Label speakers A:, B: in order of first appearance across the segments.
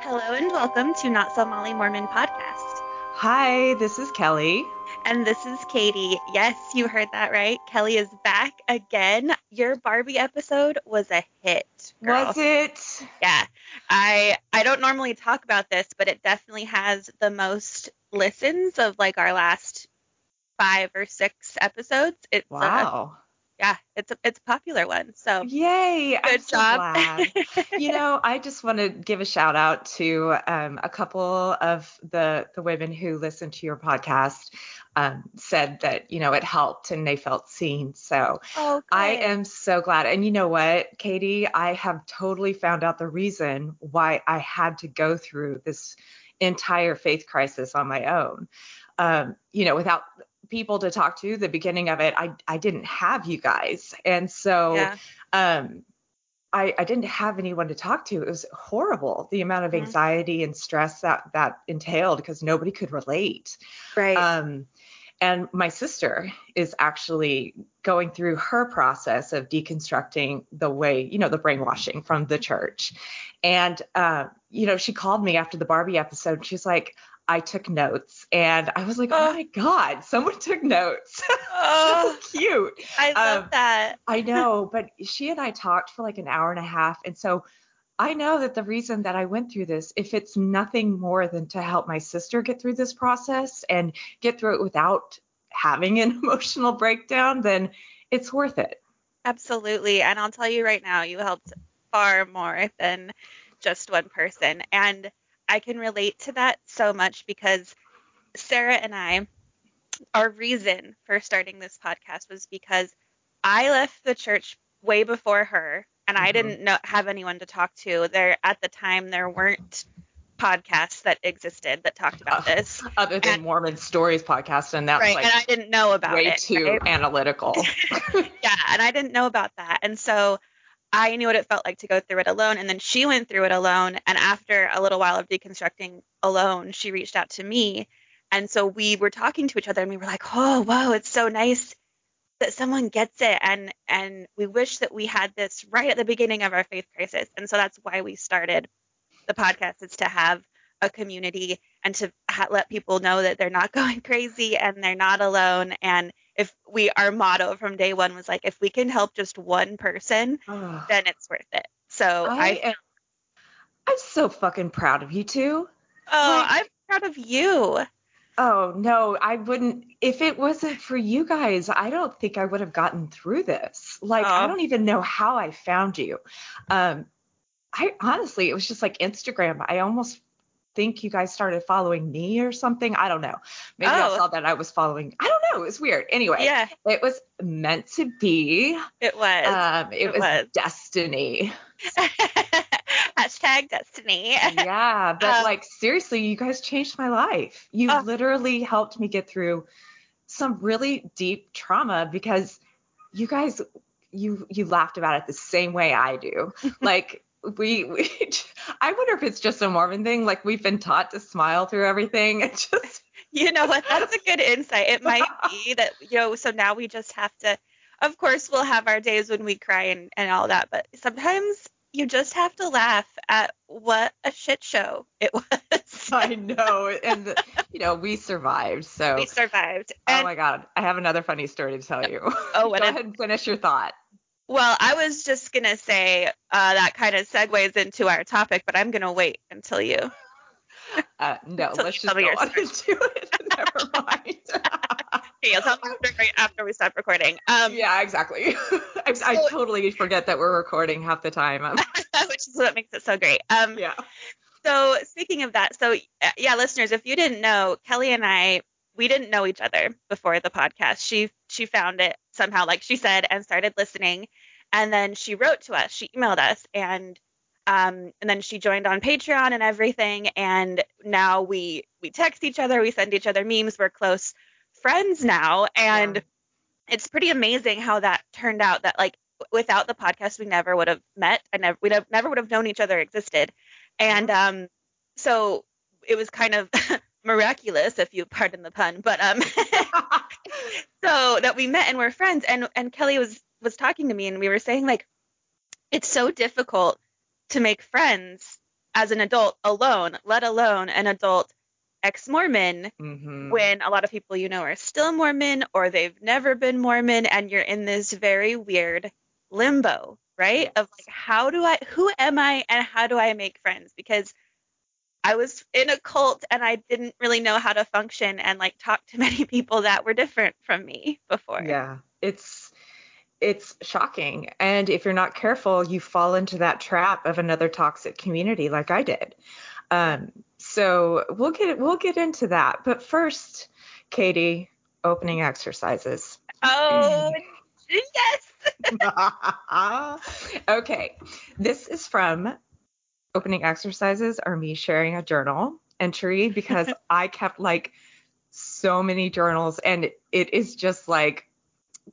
A: Hello and welcome to Not So Molly Mormon podcast.
B: Hi, this is Kelly.
A: And this is Katie. Yes, you heard that right. Kelly is back again. Your Barbie episode was a hit. Girl.
B: Was it?
A: Yeah. I I don't normally talk about this, but it definitely has the most listens of like our last five or six episodes. It's
B: Wow.
A: Yeah, it's a it's a popular one. So
B: Yay.
A: Good
B: so
A: job.
B: glad. you know, I just want to give a shout out to um, a couple of the the women who listened to your podcast. Um, said that you know it helped and they felt seen. So
A: oh,
B: I am so glad. And you know what, Katie, I have totally found out the reason why I had to go through this entire faith crisis on my own. Um, you know, without people to talk to, the beginning of it, I I didn't have you guys, and so
A: yeah.
B: um, I I didn't have anyone to talk to. It was horrible the amount of anxiety and stress that that entailed because nobody could relate.
A: Right.
B: Um, and my sister is actually going through her process of deconstructing the way, you know, the brainwashing from the church. And, uh, you know, she called me after the Barbie episode. She's like, I took notes. And I was like, oh,
A: Oh.
B: my God, someone took notes.
A: oh,
B: so cute.
A: I love
B: um,
A: that.
B: I know, but she and I talked for like an hour and a half. And so I know that the reason that I went through this, if it's nothing more than to help my sister get through this process and get through it without having an emotional breakdown, then it's worth it.
A: Absolutely. And I'll tell you right now, you helped far more than just one person. And I can relate to that so much because Sarah and I, our reason for starting this podcast was because I left the church way before her and I
B: Mhm.
A: didn't know have anyone to talk to. There at the time there weren't podcasts that existed that talked about this.
B: Other than
A: And-
B: Mormon Stories podcast, and that's
A: right.
B: like
A: and I didn't know about
B: way
A: it.
B: too
A: right?
B: analytical.
A: yeah, and I didn't know about that. And so I knew what it felt like to go through it alone. And then she went through it alone. And after a little while of deconstructing alone, she reached out to me. And so we were talking to each other and we were like, oh, whoa, it's so nice that someone gets it. And, and we wish that we had this right at the beginning of our faith crisis. And so that's why we started the podcast is to have a community and to ha- let people know that they're not going crazy and they're not alone. And if we, our motto from day one was like, if we can help just one person,
B: Ugh.
A: then it's worth it. So
B: I
A: I,
B: am, I'm so fucking proud of you two.
A: oh,
B: like-
A: I'm proud of you.
B: Oh no, I wouldn't. If it wasn't for you guys, I don't think I would have gotten through this. Like I don't even know how I found you. Um, I honestly, it was just like Instagram. I almost think you guys started following me or something. I don't know. Maybe I
A: Oh.
B: saw that I was following. I don't know. It was weird. Anyway,
A: Yeah,
B: it was meant to be.
A: it was.
B: Um, it,
A: It
B: was,
A: was.
B: destiny.
A: Hashtag destiny.
B: yeah, but
A: Um,
B: like seriously, you guys changed my life. You
A: Oh.
B: literally helped me get through some really deep trauma because you guys you you laughed about it the same way I do. like we, we I wonder if it's just a Mormon thing. Like we've been taught to smile through everything. It just
A: You know what? That's a good insight. It might be that, you know, so now we just have to, of course, we'll have our days when we cry and, and all that, but sometimes you just have to laugh at what a shit show it was.
B: I know. And the, you know, we survived. So
A: we survived.
B: oh
A: And,
B: my God. I have another funny story to tell you.
A: Oh, what
B: Go ahead and finish your thought.
A: Well, I was just going to say uh, that kind of segues into our topic, but I'm going to wait until you.
B: Uh, no,
A: Until
B: let's
A: you
B: just go on into it. Never mind.
A: Okay, you'll tell after, right after we stop recording. Um,
B: yeah, exactly. I, I totally forget that we're recording half the time. Um,
A: which is what makes it so great. Um,
B: yeah.
A: So speaking of that, so uh, yeah, listeners, if you didn't know, Kelly and I, we didn't know each other before the podcast. She she found it somehow, like she said, and started listening, and then she wrote to us. She emailed us, and um, and then she joined on Patreon and everything, and now we we text each other, we send each other memes, we're close friends now, and
B: Yeah.
A: it's pretty amazing how that turned out. That like without the podcast, we never would have met, and never we never would have known each other existed. And um, so it was kind of miraculous, if you pardon the pun, but um, so that we met and we're friends. And and Kelly was was talking to me, and we were saying like, it's so difficult to make friends as an adult alone, let alone an adult ex-Mormon
B: Mhm.
A: when a lot of people you know are still Mormon or they've never been Mormon and you're in this very weird limbo, right? Of like how do I who am I and how do I make friends? Because I was in a cult and I didn't really know how to function and like talk to many people that were different from me before.
B: Yeah, it's it's shocking. And if you're not careful, you fall into that trap of another toxic community like I did. Um, so we'll get we'll get into that. But first, Katie, opening exercises.
A: Oh, yes.
B: okay. This is from opening exercises are me sharing a journal entry because I kept like so many journals and it, is just like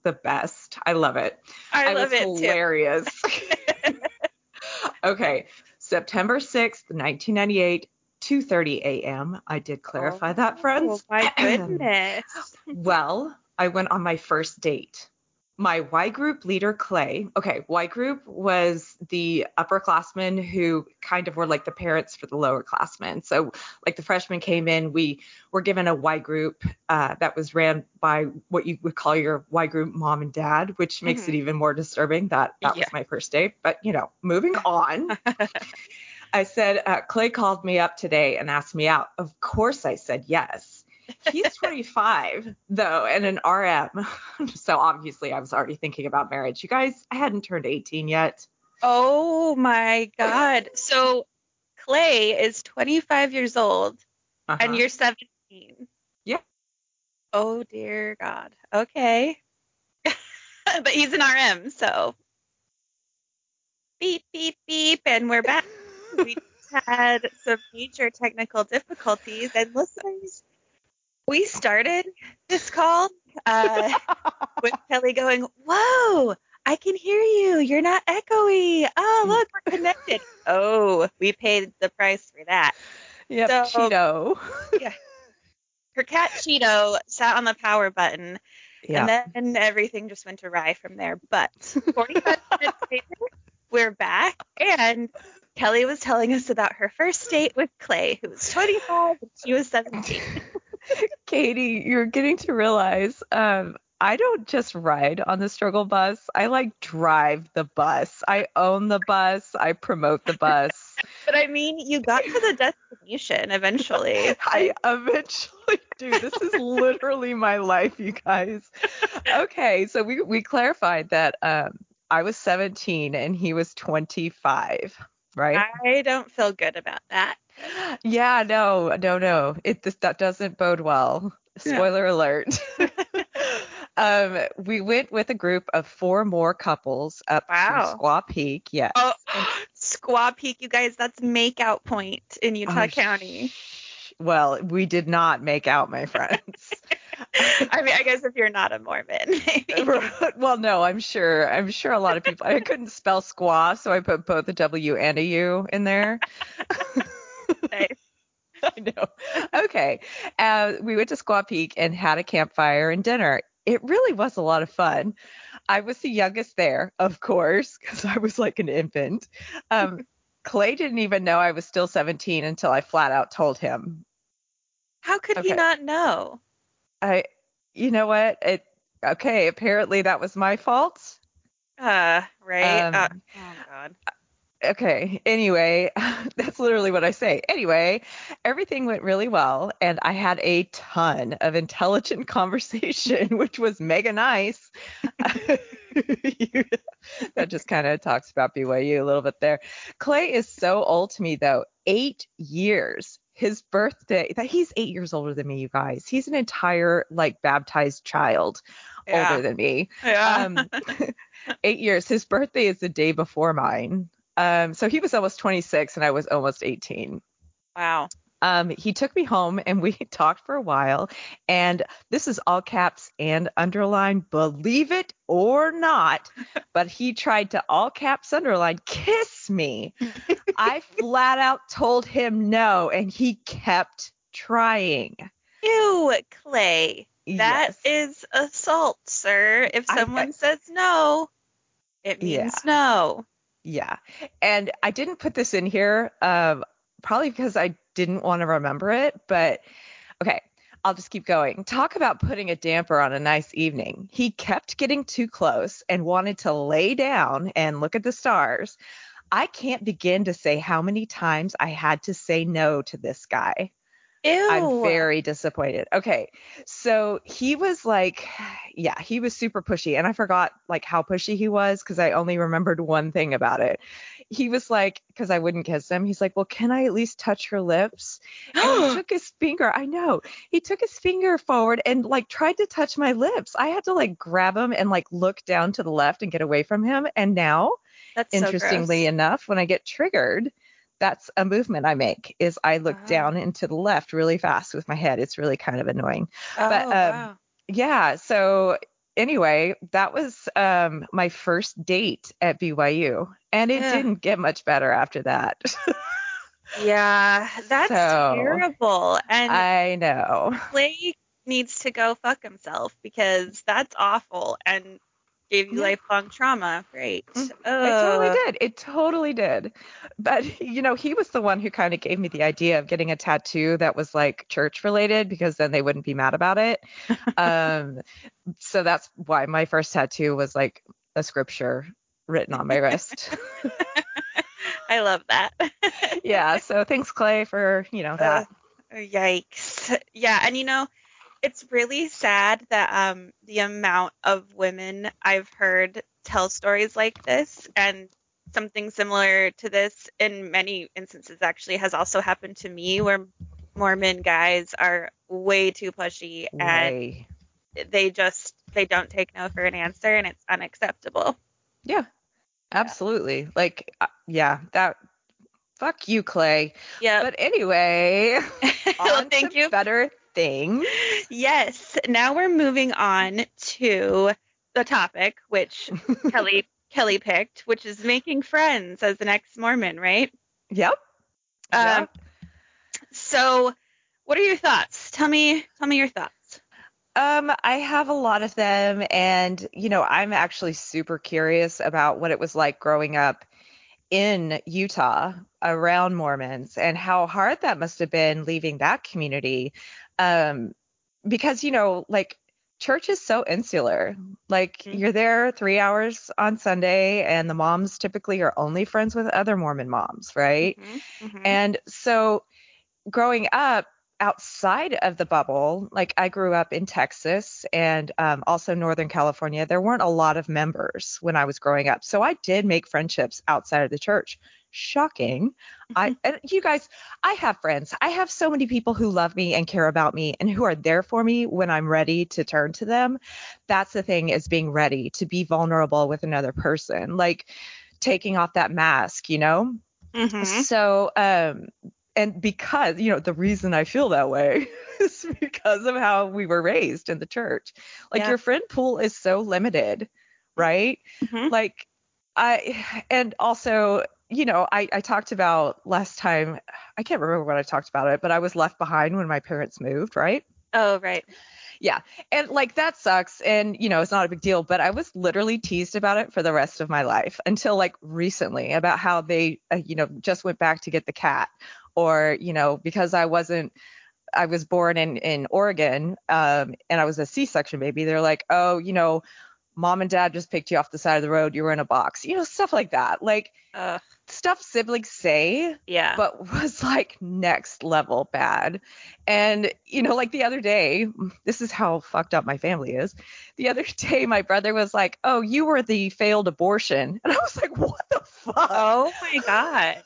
B: the best. I love it.
A: I love
B: was
A: it too.
B: hilarious. okay. September 6th, 1998, 2:30 a.m. I did clarify that,
A: Oh
B: friends.
A: my goodness.
B: Well, I went on my first date. My Y group leader, Clay. Okay, Y group was the upperclassmen who kind of were like the parents for the lower classmen. So, like the freshmen came in, we were given a Y group uh, that was ran by what you would call your Y group mom and dad, which makes it even more disturbing that that
A: Yeah.
B: was my first day, But, you know, moving on. I said, uh, Clay called me up today and asked me out. Of course, I said yes. He's 25, though, and an RM. so obviously, I was already thinking about marriage. You guys, I hadn't turned 18 yet.
A: Oh my God. So Clay is 25 years old
B: Uh-huh.
A: and you're 17.
B: Yeah.
A: Oh dear God. Okay. but he's an RM, so beep, beep, beep. And we're back. we had some major technical difficulties. And listeners, we started this call uh, with Kelly going, Whoa, I can hear you. You're not echoey. Oh, look, we're connected. oh, we paid the price for that.
B: Yep,
A: So-
B: Cheeto.
A: Her cat Cheeto sat on the power button,
B: Yeah.
A: and then everything just went awry from there. But 45 minutes later, we're back, and Kelly was telling us about her first date with Clay, who was 25 and she was 17.
B: Katie, you're getting to realize um, I don't just ride on the struggle bus. I like drive the bus. I own the bus. I promote the bus.
A: But I mean, you got to the destination eventually.
B: I eventually do. This is literally my life, you guys. Okay, so we we clarified that um, I was 17 and he was 25, right?
A: I don't feel good about that.
B: Yeah, no, no, no. It this, that doesn't bode well.
A: Yeah.
B: Spoiler alert. um, we went with a group of four more couples up
A: Wow.
B: to Squaw Peak. Yes.
A: Oh, Squaw Peak, you guys, that's makeout point in Utah
B: Oh,
A: County.
B: sh- Well, we did not make out, my friends.
A: I mean, I guess if you're not a Mormon, maybe.
B: well, no, I'm sure. I'm sure a lot of people. I couldn't spell squaw, so I put both a W and a U in there.
A: Nice.
B: I know. Okay. Uh, we went to Squaw Peak and had a campfire and dinner. It really was a lot of fun. I was the youngest there, of course, because I was like an infant. Um, Clay didn't even know I was still 17 until I flat out told him.
A: How could he not know?
B: I, you know what? It okay. Apparently that was my fault.
A: Uh, right?
B: Um,
A: uh, oh, God.
B: okay anyway that's literally what i say anyway everything went really well and i had a ton of intelligent conversation which was mega nice that just kind of talks about byu a little bit there clay is so old to me though eight years his birthday that he's eight years older than me you guys he's an entire like baptized child
A: Yeah.
B: older than me
A: Yeah.
B: um, eight years. His birthday is the day before mine. Um, so he was almost 26 and I was almost 18.
A: wow.
B: Um, he took me home and we talked for a while. And this is all caps and underline, believe it or not. But he tried to all caps underline kiss me. I flat out told him no, and he kept trying.
A: Ew, Clay. That
B: Yes.
A: is assault, sir. If
B: I-
A: someone says no, it means
B: Yeah.
A: no.
B: Yeah. And I didn't put this in here. Um, probably because I didn't want to remember it. But okay, I'll just keep going. Talk about putting a damper on a nice evening. He kept getting too close and wanted to lay down and look at the stars. I can't begin to say how many times I had to say no to this guy.
A: Ew.
B: I'm very disappointed. Okay. So he was like, yeah, he was super pushy. And I forgot like how pushy he was because I only remembered one thing about it. He was like, because I wouldn't kiss him, he's like, well, can I at least touch your lips? And he took his finger, I know, he took his finger forward and like tried to touch my lips. I had to like grab him and like look down to the left and get away from him. And now,
A: That's
B: interestingly
A: gross.
B: enough, when I get triggered, that's a movement I make is I look
A: Wow.
B: down and to the left really fast with my head. It's really kind of annoying.
A: Oh,
B: but, um,
A: wow.
B: Yeah, so anyway, that was um my first date at BYU and it
A: Yeah.
B: didn't get much better after that.
A: Yeah, that's
B: So,
A: terrible. And
B: I know.
A: Clay needs to go fuck himself because that's awful and gave you
B: Yeah.
A: lifelong trauma. Great.
B: Mm, It totally did. It totally did. But you know, he was the one who kind of gave me the idea of getting a tattoo that was like church related because then they wouldn't be mad about it. um so that's why my first tattoo was like a scripture written on my wrist.
A: I love that.
B: yeah, so thanks Clay for, you know, that.
A: Uh, yikes. Yeah, and you know, it's really sad that um the amount of women I've heard tell stories like this and something similar to this in many instances actually has also happened to me where Mormon guys are way too pushy and
B: Way.
A: they just they don't take no for an answer and it's unacceptable.
B: Yeah. Absolutely. Like uh, yeah, that fuck you Clay.
A: Yeah.
B: But anyway, on
A: Thank you.
B: better things.
A: Yes. Now we're moving on to the topic which Kelly Kelly picked, which is making friends as the next Mormon, right?
B: Yep.
A: Um,
B: Yep.
A: So, what are your thoughts? Tell me, tell me your thoughts.
B: Um, I have a lot of them, and you know, I'm actually super curious about what it was like growing up in Utah around Mormons and how hard that must have been leaving that community. Um, because you know, like church is so insular. Like
A: Mhm.
B: you're there three hours on Sunday, and the moms typically are only friends with other Mormon moms, right?
A: Mhm, mhm.
B: And so growing up outside of the bubble, like I grew up in Texas and um, also Northern California, there weren't a lot of members when I was growing up. So I did make friendships outside of the church. Shocking. I and you guys, I have friends. I have so many people who love me and care about me and who are there for me when I'm ready to turn to them. That's the thing is being ready to be vulnerable with another person. Like taking off that mask, you know?
A: Mhm.
B: So, um, and because, you know, the reason I feel that way is because of how we were raised in the church. Like
A: Yeah.
B: your friend pool is so limited, right?
A: Mhm.
B: Like I, and also, you know, I, I talked about last time, I can't remember what I talked about it, but I was left behind when my parents moved, right?
A: Oh, right.
B: Yeah. And like that sucks. And, you know, it's not a big deal, but I was literally teased about it for the rest of my life until like recently about how they, uh, you know, just went back to get the cat or, you know, because I wasn't, I was born in, in Oregon um, and I was a C section baby. They're like, oh, you know, mom and dad just picked you off the side of the road. You were in a box, you know, stuff like that. Like
A: Ugh.
B: stuff siblings say
A: Yeah.
B: but was like next level bad. And you know, like the other day, this is how fucked up my family is. The other day, my brother was like, "Oh, you were the failed abortion," and I was like, "What the fuck?"
A: oh my god.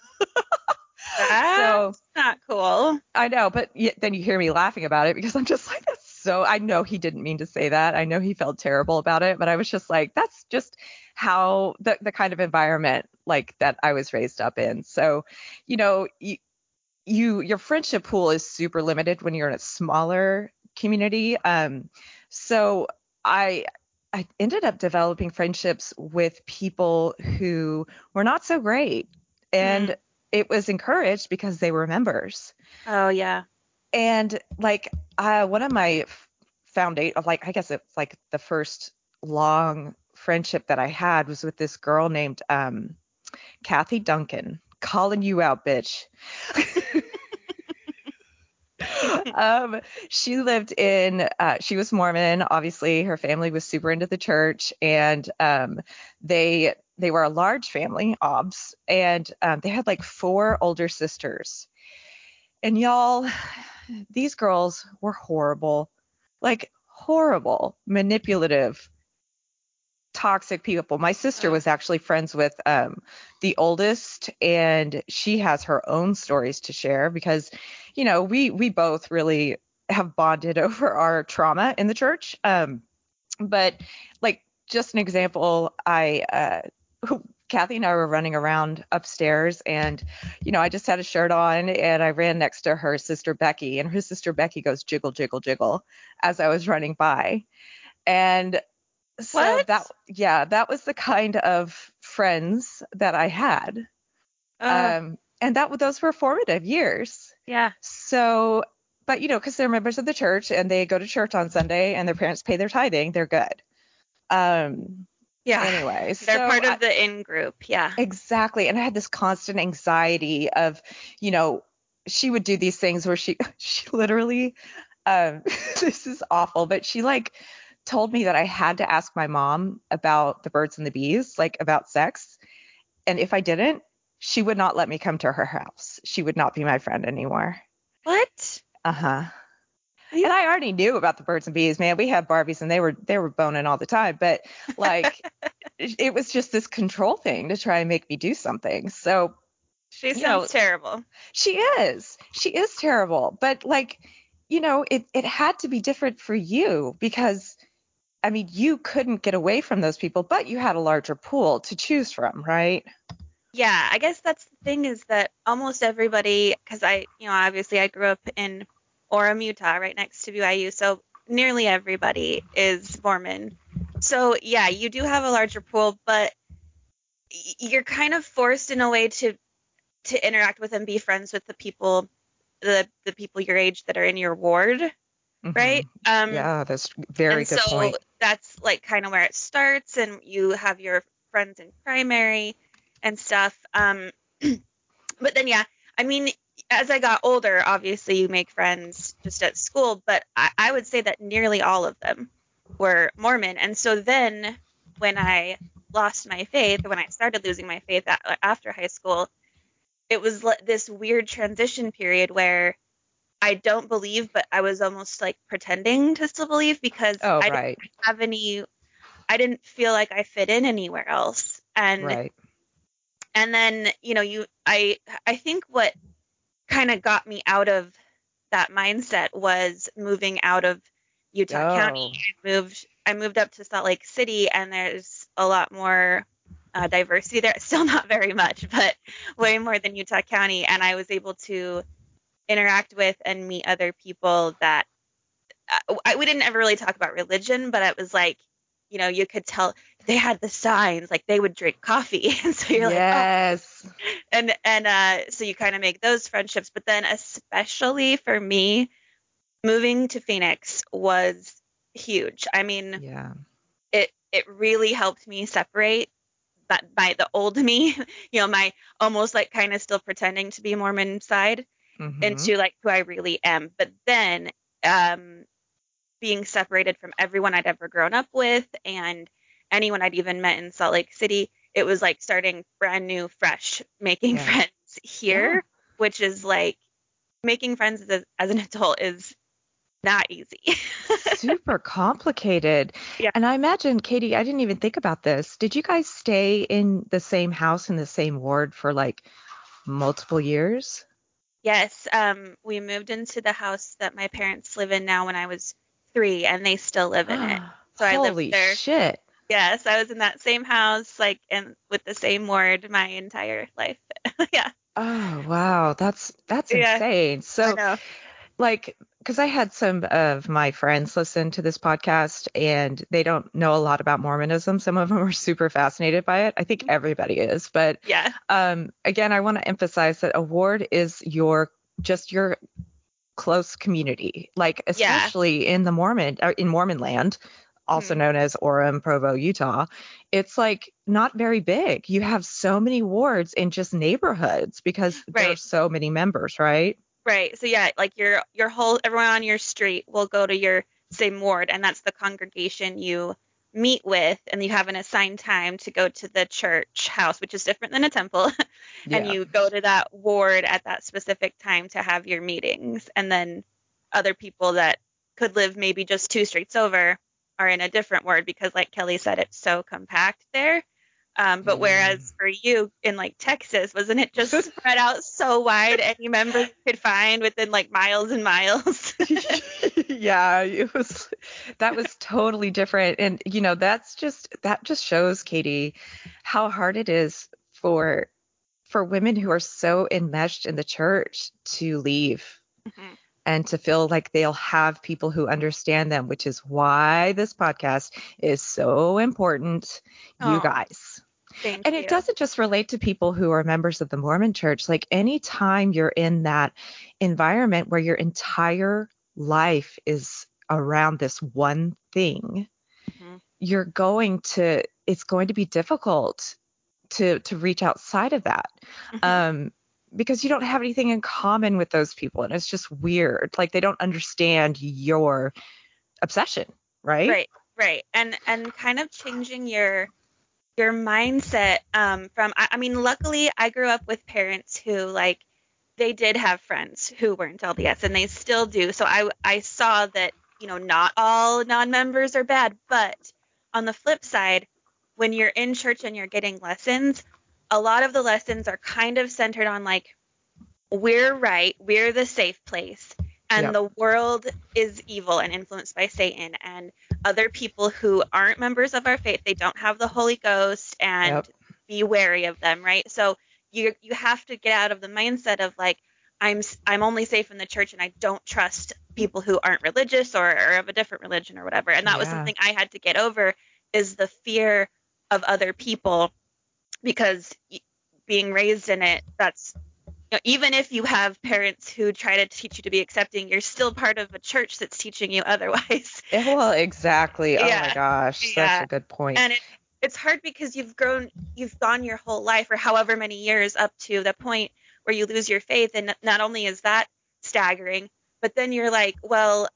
A: That's
B: So
A: not cool.
B: I know, but then you hear me laughing about it because I'm just like, that's so. I know he didn't mean to say that. I know he felt terrible about it, but I was just like, that's just how the the kind of environment like that I was raised up in. So, you know, you, you your friendship pool is super limited when you're in a smaller community. Um, so I I ended up developing friendships with people who were not so great, and
A: Mm.
B: It was encouraged because they were members.
A: Oh yeah.
B: And like uh, one of my foundation, like I guess it's like the first long friendship that I had was with this girl named um, Kathy Duncan. calling you out, bitch. um, she lived in, uh, she was Mormon. Obviously, her family was super into the church, and um, they they were a large family, obs, and um, they had like four older sisters. And y'all, these girls were horrible, like horrible, manipulative, toxic people. My sister was actually friends with um, the oldest, and she has her own stories to share because, you know, we we both really have bonded over our trauma in the church. Um, but like just an example, I uh, Kathy and I were running around upstairs, and you know, I just had a shirt on, and I ran next to her sister Becky, and her sister Becky goes jiggle, jiggle, jiggle as I was running by, and so
A: What?
B: that yeah, that was the kind of friends that I had.
A: Uh,
B: Um, and that those were formative years.
A: yeah.
B: So, but you know, because they're members of the church and they go to church on Sunday and their parents pay their tithing, they're good. Um,
A: Yeah.
B: anyway,
A: They're
B: so
A: part
B: I-
A: of the in group. Yeah.
B: Exactly. And I had this constant anxiety of, you know, she would do these things where she she literally um this is awful, but she like told me that I had to ask my mom about the birds and the bees, like about sex. And if I didn't, she would not let me come to her house. She would not be my friend anymore.
A: What?
B: Uh-huh. And I already knew about the birds and bees, man. We had Barbies and they were they were boning all the time, but like it was just this control thing to try and make me do something. So
A: She sounds
B: know-
A: terrible.
B: She is. She is terrible. But like, you know, it it had to be different for you because I mean, you couldn't get away from those people, but you had a larger pool to choose from, right?
A: Yeah, I guess that's the thing is that almost everybody, because I, you know, obviously I grew up in Orem, Utah, right next to BYU, so nearly everybody is Mormon. So yeah, you do have a larger pool, but you're kind of forced in a way to to interact with and be friends with the people, the the people your age that are in your ward, right? Um.
B: Yeah, that's very good
A: so
B: point.
A: that's like kind of where it starts and you have your friends in primary and stuff um but then yeah i mean as i got older obviously you make friends just at school but I, I would say that nearly all of them were mormon and so then when i lost my faith when i started losing my faith after high school it was this weird transition period where I don't believe, but I was almost like pretending to still believe because
B: Oh,
A: I
B: right.
A: didn't have any. I didn't feel like I fit in anywhere else, and
B: Right.
A: and then you know you I I think what kind of got me out of that mindset was moving out of Utah County.
B: Oh.
A: I moved I moved up to Salt Lake City, and there's a lot more uh, diversity there. Still not very much, but way more than Utah County, and I was able to interact with and meet other people that uh, I, we didn't ever really talk about religion, but it was like, you know, you could tell they had the signs, like they would drink coffee, and so you're like, oh,
B: yes.
A: and and uh, so you kind of make those friendships. But then, especially for me, moving to Phoenix was huge. I mean,
B: yeah.
A: it it really helped me separate that by the old me, you know, my almost like kind of still pretending to be Mormon side
B: Mhm.
A: into like who I really am. But then um, being separated from everyone I'd ever grown up with and anyone I'd even met in Salt Lake City, it was like starting brand new, fresh, making
B: Yeah.
A: friends here,
B: Yeah.
A: which is like making friends as, as an adult is not easy.
B: super complicated.
A: Yeah.
B: And I imagine, Katie, I didn't even think about this. Did you guys stay in the same house in the same ward for like multiple years?
A: yes, um, we moved into the house that my parents live in now when I was three, and they still live in it. So I lived
B: Holy
A: there.
B: shit.
A: Yes, I was in that same house, like, and with the same ward my entire life. yeah,
B: Oh wow, that's that's
A: Yeah.
B: insane. So like because I had some of my friends listen to this podcast and they don't know a lot about Mormonism. Some of them are super fascinated by it. I think
A: Mm-hmm.
B: everybody is, but
A: Yeah,
B: um, again, I want to emphasize that a ward is your just your close community, like especially in the Mormon or in Mormon land. also
A: Mhm.
B: known as Orem, Provo, Utah, it's like not very big. You have so many wards in just neighborhoods because there are so many members, right?
A: Right. So yeah, like your your whole everyone on your street will go to your same ward, and that's the congregation you meet with, and you have an assigned time to go to the church house, which is different than a temple, and
B: Yeah.
A: you go to that ward at that specific time to have your meetings, and then other people that could live maybe just two streets over are in a different ward because, like Kelly said, it's so compact there. Um, but
B: Mm.
A: whereas for you in like Texas, wasn't it just spread out so wide any member you could find within like miles and miles?
B: yeah, it was that was totally different. And you know, that's just that just shows, Katie, how hard it is for for women who are so enmeshed in the church to leave
A: Mhm.
B: and to feel like they'll have people who understand them, which is why this podcast is so important, you guys.
A: Thank
B: And
A: you.
B: it doesn't just relate to people who are members of the Mormon church. Like anytime you're in that environment where your entire life is around this one thing,
A: Mhm.
B: you're going to it's going to be difficult to to reach outside of that.
A: Mhm.
B: Um because you don't have anything in common with those people and it's just weird. Like they don't understand your obsession, right?
A: Right, right. And and kind of changing your your mindset um from I, I mean luckily I grew up with parents who like they did have friends who weren't LDS and they still do. So I I saw that, you know, not all non-members are bad, but on the flip side, when you're in church and you're getting lessons, a lot of the lessons are kind of centered on like we're right, we're the safe place, and
B: Yep.
A: the world is evil and influenced by Satan and other people who aren't members of our faith, they don't have the Holy Ghost and
B: Yep.
A: be wary of them, right? So you you have to get out of the mindset of like I'm I'm only safe in the church and I don't trust people who aren't religious or, or of a different religion or whatever. And that was something I had to get over is the fear of other people because being raised in it that's you know, even if you have parents who try to teach you to be accepting, you're still part of a church that's teaching you otherwise.
B: Well, exactly. Oh my gosh, such
A: Yeah.
B: a good point.
A: And it, it's hard because you've grown, you've gone your whole life or however many years up to the point where you lose your faith. And not only is that staggering, but then you're like, well,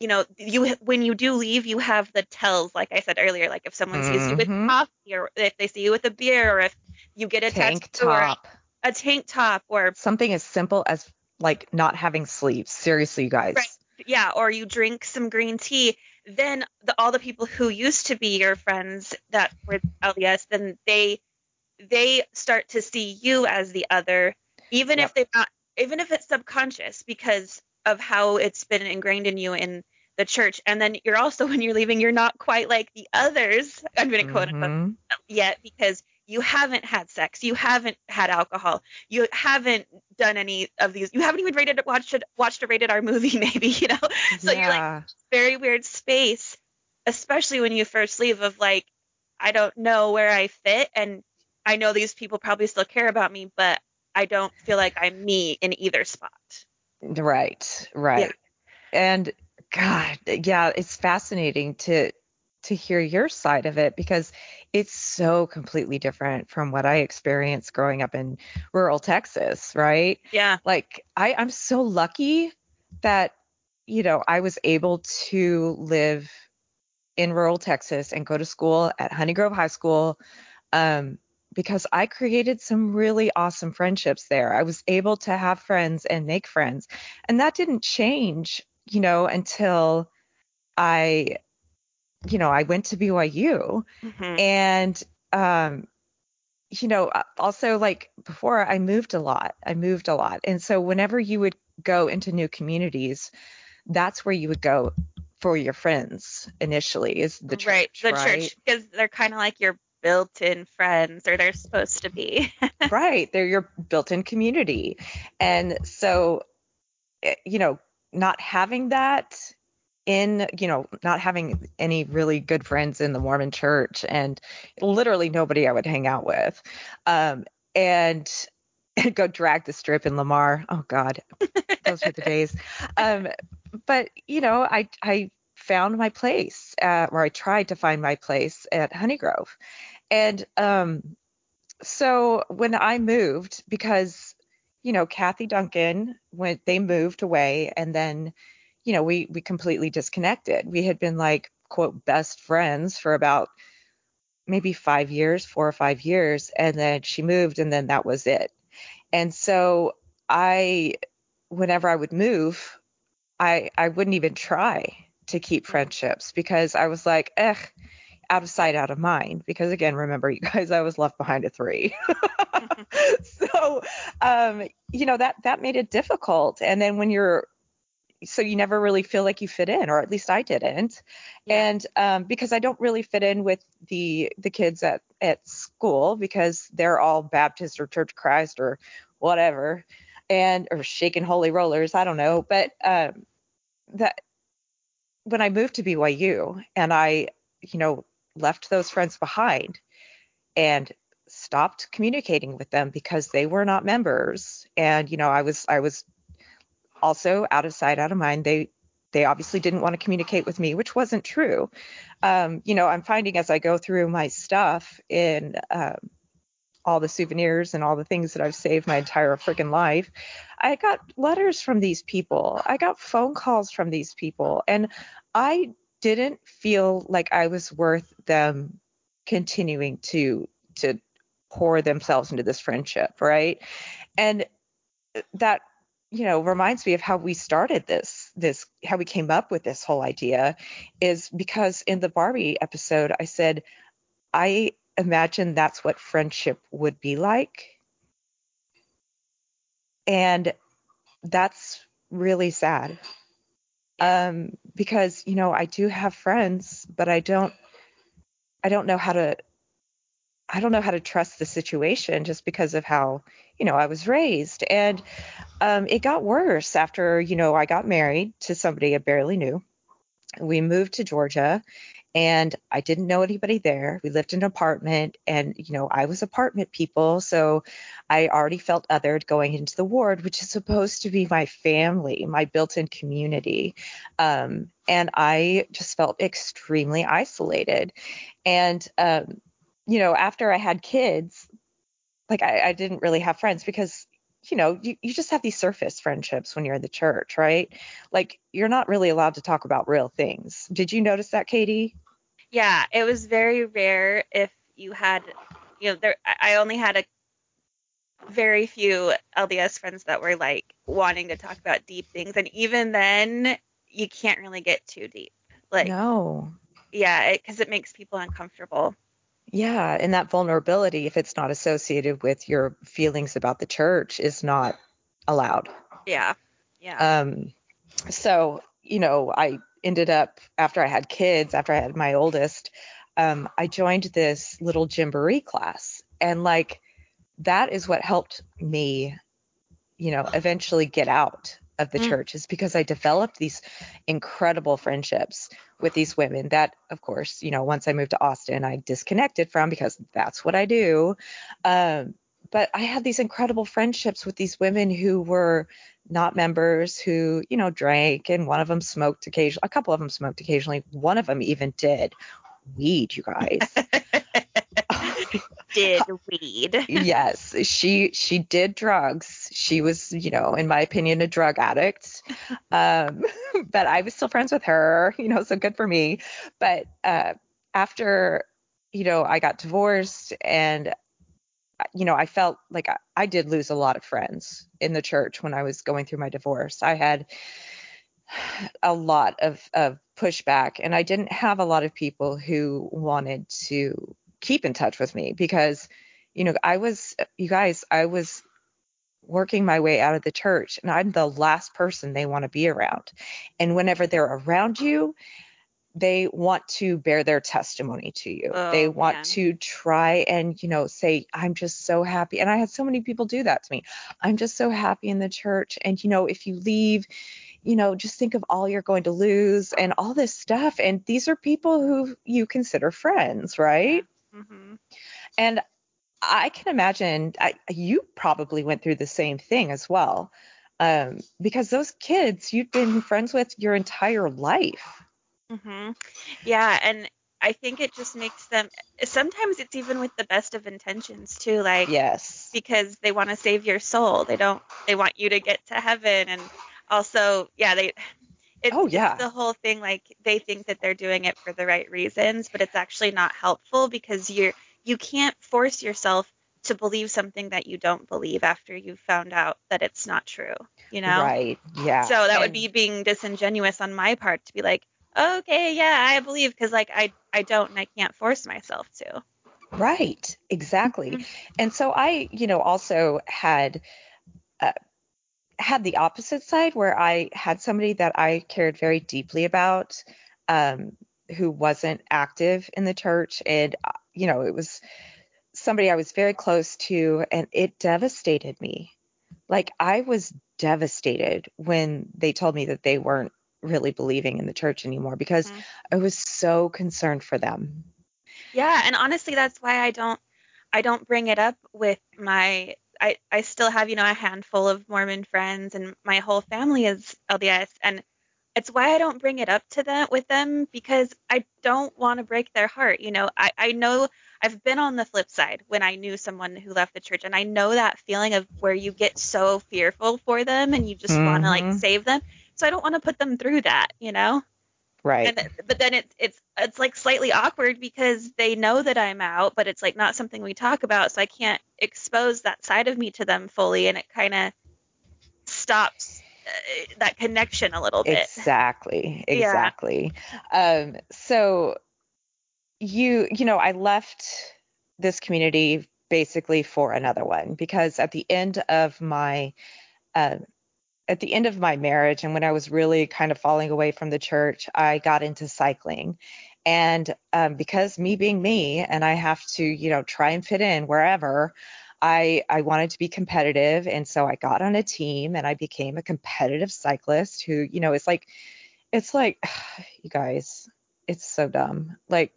A: you know, you when you do leave, you have the tells, like I said earlier, like if someone sees you with
B: Mhm.
A: coffee or if they see you with a beer or if you get a
B: Tank
A: tattoo or
B: top.
A: A tank top or
B: Something as simple as like not having sleeves. Seriously, you guys.
A: Right. yeah, or you drink some green tea, then the, all the people who used to be your friends that were LDS, then they they start to see you as the other, even
B: Yep.
A: if they're not, even if it's subconscious because of how it's been ingrained in you in the church. And then you're also when you're leaving, you're not quite like the others. I'm gonna quote unquote
B: Mhm.
A: yet because you haven't had sex, you haven't had alcohol, you haven't done any of these, you haven't even rated watched a, watched a rated R movie, maybe, you know. So you're like
B: yeah.
A: very weird space, especially when you first leave of like, I don't know where I fit and I know these people probably still care about me, but I don't feel like I'm me in either spot.
B: Right. Right. Yeah. And God, yeah, it's fascinating to to hear your side of it because it's so completely different from what I experienced growing up in rural Texas, right?
A: Yeah.
B: Like I, I'm so lucky that, you know, I was able to live in rural Texas and go to school at Honey Grove High School. Um, because I created some really awesome friendships there. I was able to have friends and make friends. And that didn't change, you know, until I, you know, I went to BYU
A: Mhm.
B: and um you know uh, also like before i moved a lot i moved a lot and so whenever you would go into new communities that's where you would go for your friends initially is the church
A: right. The
B: right?
A: church, because they're kind of like your built-in friends, or they're supposed to be.
B: right they're your built-in community and so eh, you know not having that in you know not having any really good friends in the mormon church and literally nobody i would hang out with. Um and go drag the strip in lamar. Oh god. Those were the days. Um but you know i i found my place at, or I tried to find my place at Honey Grove. And um, so when I moved, because, you know, Kathy Duncan, when they moved away and then, you know, we, we completely disconnected. We had been like, quote, best friends for about maybe five years, four or five years. And then she moved and then that was it. And so I, whenever I would move, I, I wouldn't even try to keep friendships because I was like, eh, out of sight, out of mind. Because again, remember, you guys, I was left behind at three. so, um, you know, that that made it difficult. And then when you're so you never really feel like you fit in, or at least I didn't. Yeah. And um, because I don't really fit in with the the kids at at school because they're all Baptist or Church of Christ or whatever, and or shaking holy rollers, I don't know. But um, that when I moved to BYU and I, you know, left those friends behind and stopped communicating with them because they were not members and you know I was I was also out of sight out of mind they they obviously didn't want to communicate with me which wasn't true um, you know I'm finding as I go through my stuff in um, all the souvenirs and all the things that I've saved my entire freaking life. I got letters from these people. I got phone calls from these people. And I didn't feel like I was worth them continuing to to pour themselves into this friendship, right? And that you know reminds me of how we started this this how we came up with this whole idea is because in the Barbie episode I said I imagine that's what friendship would be like. And that's really sad. Um, because, you know, I do have friends, but I don't I don't know how to I don't know how to trust the situation just because of how, you know, I was raised. And um, it got worse after, you know, I got married to somebody I barely knew. We moved to Georgia and I didn't know anybody there. We lived in an apartment and you know, I was apartment people, so I already felt othered going into the ward, which is supposed to be my family, my built-in community. Um, and I just felt extremely isolated. And um, you know, after I had kids, like I, I didn't really have friends because you know, you, you just have these surface friendships when you're in the church, right? Like you're not really allowed to talk about real things. Did you notice that, Katie?
A: Yeah, it was very rare if you had, you know, there. I only had a very few LDS friends that were like wanting to talk about deep things, and even then, you can't really get too deep. Like,
B: no.
A: Yeah, because it, it makes people uncomfortable.
B: Yeah, and that vulnerability, if it's not associated with your feelings about the church, is not allowed.
A: Yeah. Yeah.
B: Um. So you know, I ended up after I had kids, after I had my oldest, um, I joined this little Gymboree class, and like that is what helped me, you know, eventually get out of the mm. church is because I developed these incredible friendships with these women that, of course, you know, once I moved to Austin, I disconnected from because that's what I do. Um, but I had these incredible friendships with these women who were not members who, you know, drank and one of them smoked occasionally. A couple of them smoked occasionally. One of them even did weed, you guys.
A: did weed.
B: yes, she she did drugs. She was, you know, in my opinion, a drug addict. Um, but I was still friends with her, you know, so good for me. But uh, after, you know, I got divorced and you know, I felt like I, I, did lose a lot of friends in the church when I was going through my divorce. I had a lot of, of pushback, and I didn't have a lot of people who wanted to keep in touch with me because, you know, I was, you guys, I was working my way out of the church, and I'm the last person they want to be around. And whenever they're around you, they want to bear their testimony to you. Oh, they want man. to try and, you know, say, I'm just so happy. And I had so many people do that to me. I'm just so happy in the church. And, you know, if you leave, you know, just think of all you're going to lose and all this stuff. And these are people who you consider friends, right? Mm-hmm. And I can imagine I, you probably went through the same thing as well. Um, because those kids you've been friends with your entire life
A: Mhm. Yeah, and I think it just makes them sometimes it's even with the best of intentions too like
B: Yes.
A: because they want to save your soul. They don't they want you to get to heaven and also yeah, they it's,
B: Oh yeah.
A: the whole thing like they think that they're doing it for the right reasons, but it's actually not helpful because you're you can't force yourself to believe something that you don't believe after you've found out that it's not true, you know?
B: Right. Yeah.
A: So that would be being disingenuous on my part to be like, okay, yeah, I believe because like I I don't and I can't force myself to.
B: Right, exactly.
A: Mhm.
B: And so I, you know, also had uh, had the opposite side where I had somebody that I cared very deeply about, um, who wasn't active in the church, and uh, you know, it was somebody I was very close to, and it devastated me. Like I was devastated when they told me that they weren't really believing in the church anymore because
A: Mhm.
B: I was so concerned for them.
A: Yeah, and honestly, that's why I don't I don't bring it up with my I I still have you know a handful of Mormon friends and my whole family is LDS and it's why I don't bring it up to them with them because I don't want to break their heart. You know, I I know I've been on the flip side when I knew someone who left the church and I know that feeling of where you get so fearful for them and you just want to like
B: mm-hmm.
A: save them. So I don't want to put them through that, you know?
B: Right.
A: and but then it's it's it's like slightly awkward because they know that I'm out, but it's like not something we talk about, so I can't expose that side of me to them fully, and it kind of stops uh, that connection a little bit.
B: Exactly.
A: Yeah.
B: Exactly. Um, so you, you know, I left this community basically for another one because at the end of my, uh, at the end of my marriage and when I was really kind of falling away from the church, I got into cycling. And um, because me being me and I have to, you know, try and fit in wherever, I I wanted to be competitive. And so I got on a team and I became a competitive cyclist who, you know, it's like it's like you guys, it's so dumb. Like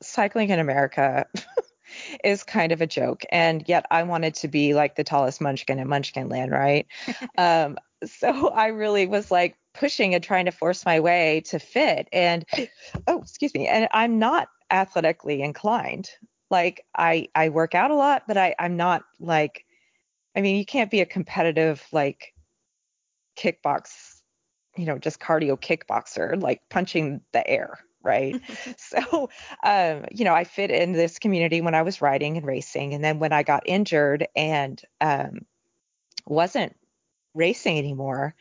B: cycling in America is kind of a joke. And yet I wanted to be like the tallest munchkin in Munchkin Land, right? um, so I really was like pushing and trying to force my way to fit. And oh, excuse me. And I'm not athletically inclined. Like I I work out a lot, but I I'm not like I mean, you can't be a competitive like kickbox, you know, just cardio kickboxer, like punching the air, right? so, um, you know, I fit in this community when I was riding and racing. And then when I got injured and um, wasn't racing anymore,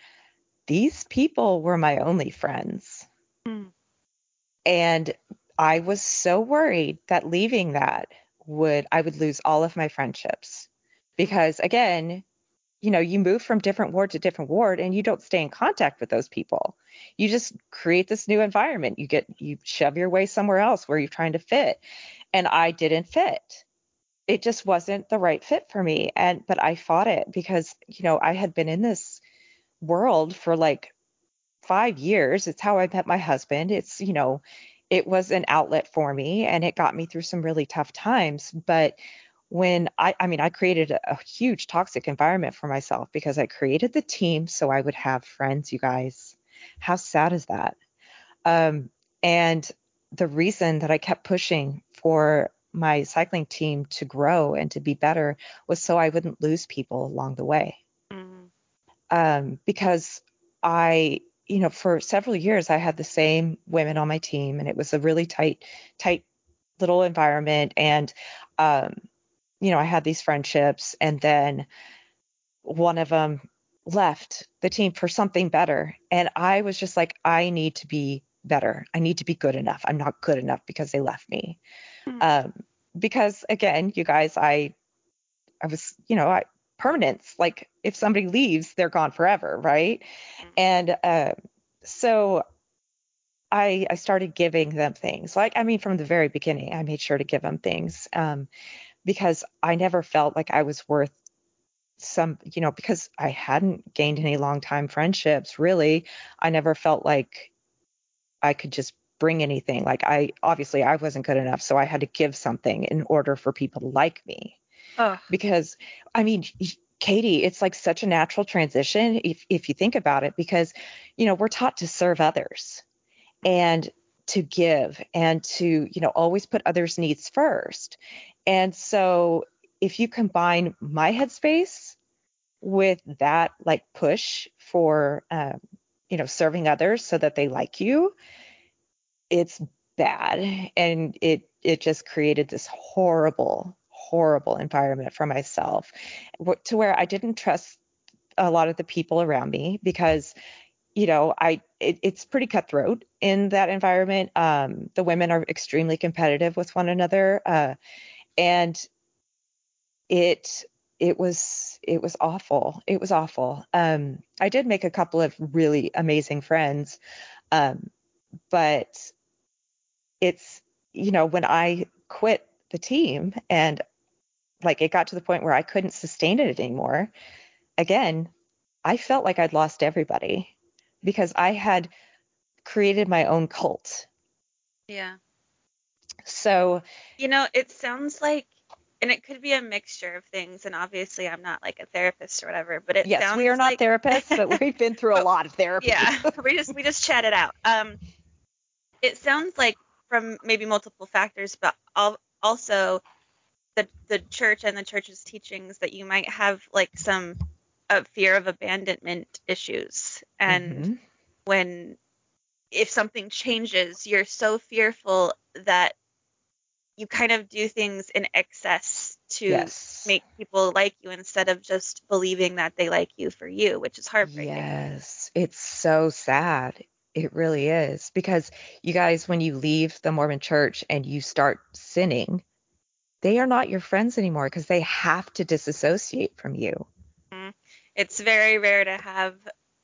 B: these people were my only friends.
A: Mm.
B: And I was so worried that leaving that would, I would lose all of my friendships. Because again, you know, you move from different ward to different ward and you don't stay in contact with those people. You just create this new environment. You get, you shove your way somewhere else where you're trying to fit. And I didn't fit. It just wasn't the right fit for me. And, but I fought it because, you know, I had been in this world for like five years. It's how I met my husband. It's, you know, it was an outlet for me and it got me through some really tough times. But when I, I mean, I created a, a huge toxic environment for myself because I created the team so I would have friends, you guys. How sad is that? Um, and the reason that I kept pushing for my cycling team to grow and to be better was so I wouldn't lose people along the way
A: Mm.
B: um, because I, you know, for several years I had the same women on my team, and it was a really tight, tight little environment. And, um, you know, I had these friendships, and then one of them left the team for something better, and I was just like, I need to be better. I need to be good enough. I'm not good enough because they left me.
A: Hmm.
B: Um, because again, you guys, I, I was, you know, I permanence. Like if somebody leaves, they're gone forever, right? And uh, so I I started giving them things. Like I mean, from the very beginning, I made sure to give them things um, because I never felt like I was worth some, you know, because I hadn't gained any long time friendships. Really, I never felt like I could just bring anything. Like I obviously I wasn't good enough, so I had to give something in order for people to like me
A: Oh,
B: because I mean, Katie, it's like such a natural transition if if you think about it because you know, we're taught to serve others. And to give and to, you know, always put others' needs first. And so if you combine my headspace with that like push for, um, you know, serving others so that they like you, it's bad. And it, it just created this horrible, horrible environment for myself to where I didn't trust a lot of the people around me because you know, I it, it's pretty cutthroat in that environment. Um, the women are extremely competitive with one another, uh, and it it was it was awful. It was awful. Um, I did make a couple of really amazing friends, um, but it's you know when I quit the team and like it got to the point where I couldn't sustain it anymore. Again, I felt like I'd lost everybody because I had created my own cult.
A: Yeah.
B: So,
A: you know, it sounds like and it could be a mixture of things and obviously I'm not like a therapist or whatever, but it
B: yes,
A: sounds
B: we are not
A: like...
B: therapists, but we've been through a lot of therapy.
A: yeah. We just we just chatted out. Um it sounds like from maybe multiple factors, but also the the church and the church's teachings that you might have like some a fear of abandonment issues and mm-hmm. when if something changes you're so fearful that you kind of do things in excess to
B: yes.
A: make people like you instead of just believing that they like you for you which is heartbreaking
B: yes it's so sad it really is because you guys when you leave the mormon church and you start sinning they are not your friends anymore because they have to disassociate from you mm-hmm.
A: it's very rare to have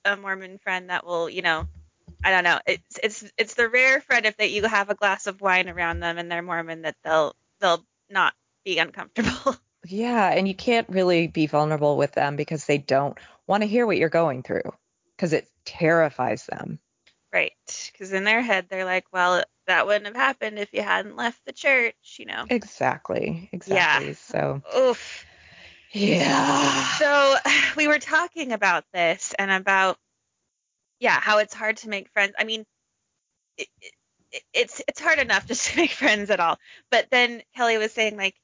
A: a Mormon friend that will, you know, I don't know. It's it's it's the rare friend if that you have a glass of wine around them and they're Mormon that they'll they'll not be uncomfortable.
B: Yeah, and you can't really be vulnerable with them because they don't want to hear what you're going through because it terrifies them.
A: Right. Because in their head they're like, well, that wouldn't have happened if you hadn't left the church, you know.
B: Exactly. Exactly.
A: Yeah.
B: So.
A: Oof.
B: Yeah.
A: So we were talking about this and about yeah, how it's hard to make friends. I mean, it, it, it's it's hard enough just to make friends at all. But then Kelly was saying like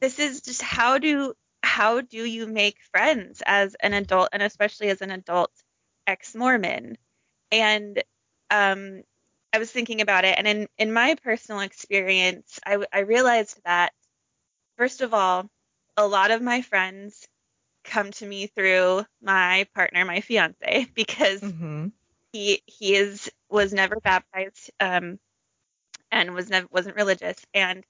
A: this is just how do how do you make friends as an adult and especially as an adult ex-Mormon? And um I was thinking about it and in in my personal experience, I I realized that first of all, a lot of my friends come to me through my partner, my fiance, because mm-hmm. he he is was never baptized um, and was never wasn't religious, and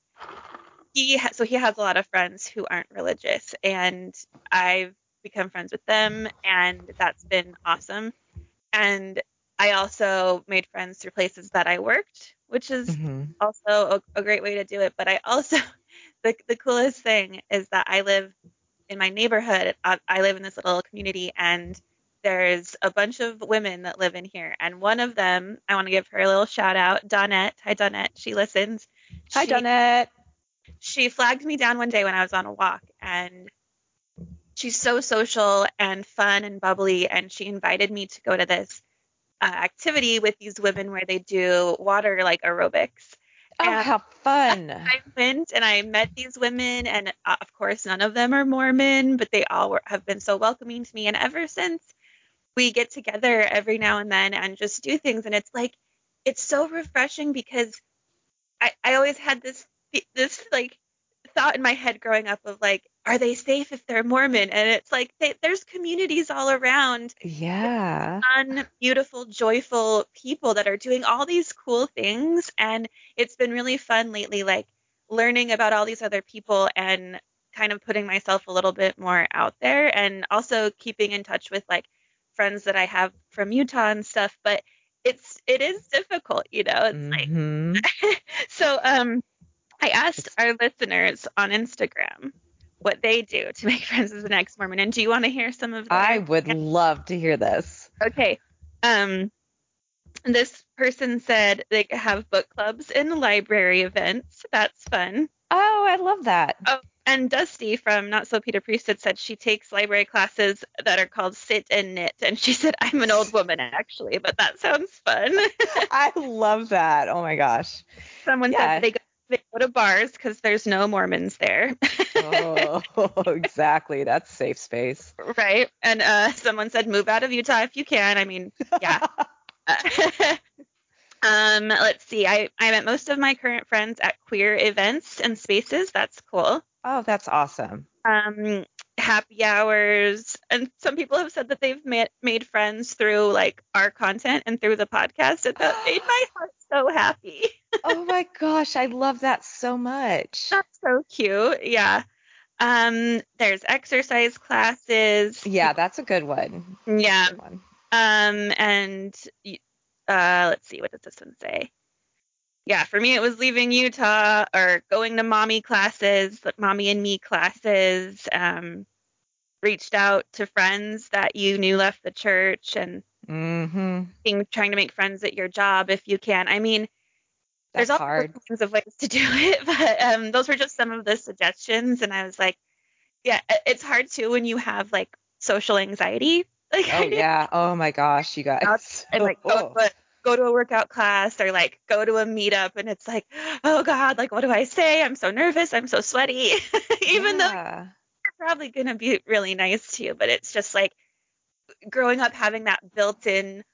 A: he ha- so he has a lot of friends who aren't religious, and I've become friends with them, and that's been awesome. And I also made friends through places that I worked, which is mm-hmm. also a, a great way to do it. But I also the the coolest thing is that I live in my neighborhood. I, I live in this little community, and there's a bunch of women that live in here. And one of them, I want to give her a little shout out, Donette. Hi, Donette. She listens.
B: Hi, she, Donette.
A: She flagged me down one day when I was on a walk, and she's so social and fun and bubbly. And she invited me to go to this uh, activity with these women where they do water like aerobics.
B: Oh, and how fun.
A: I went and I met these women, and uh, of course, none of them are Mormon, but they all were, have been so welcoming to me. And ever since, we get together every now and then and just do things. And it's like, it's so refreshing because I, I always had this, this like thought in my head growing up of like, are they safe if they're Mormon? And it's like they, there's communities all around.
B: Yeah.
A: Fun, beautiful, joyful people that are doing all these cool things, and it's been really fun lately, like learning about all these other people and kind of putting myself a little bit more out there, and also keeping in touch with like friends that I have from Utah and stuff. But it's it is difficult, you know. It's mm-hmm. like so. Um, I asked our listeners on Instagram what they do to make friends as an ex-Mormon. And do you want to hear some of?
B: Their- I would love to hear this.
A: Okay. Um, this person said they have book clubs and library events. That's fun.
B: Oh, I love that.
A: Oh, and Dusty from Not So Peter Priesthood said she takes library classes that are called sit and knit. And she said, I'm an old woman actually, but that sounds fun.
B: I love that. Oh my gosh.
A: Someone
B: Yeah.
A: said they go, they go to bars because there's no Mormons there.
B: oh, exactly. That's safe space.
A: right. And uh, someone said, move out of Utah if you can. I mean, yeah. um, let's see. I, I met most of my current friends at queer events and spaces. That's cool.
B: Oh, that's awesome.
A: um, happy hours, and some people have said that they've made made friends through like our content and through the podcast, and that made my heart so happy.
B: oh my gosh, I love that so much.
A: That's so cute. Yeah. Um, there's exercise classes.
B: Yeah, that's a good one.
A: Yeah.
B: Good one.
A: Um, and uh, let's see, what does this one say? Yeah, for me it was leaving Utah or going to mommy classes, like mommy and me classes. Um, reached out to friends that you knew left the church and
B: Mm-hmm.
A: being, trying to make friends at your job if you can. I mean,
B: That's
A: there's all
B: hard.
A: kinds of ways to do it, but um, those were just some of the suggestions, and I was like, yeah, it's hard too when you have like social anxiety. Like,
B: Oh yeah. Oh my gosh, you guys.
A: and like go, to a, go to a workout class or like go to a meetup and it's like oh god like what do i say i'm so nervous i'm so sweaty even though
B: Yeah.
A: they're probably going to be really nice to you but it's just like growing up having that built-in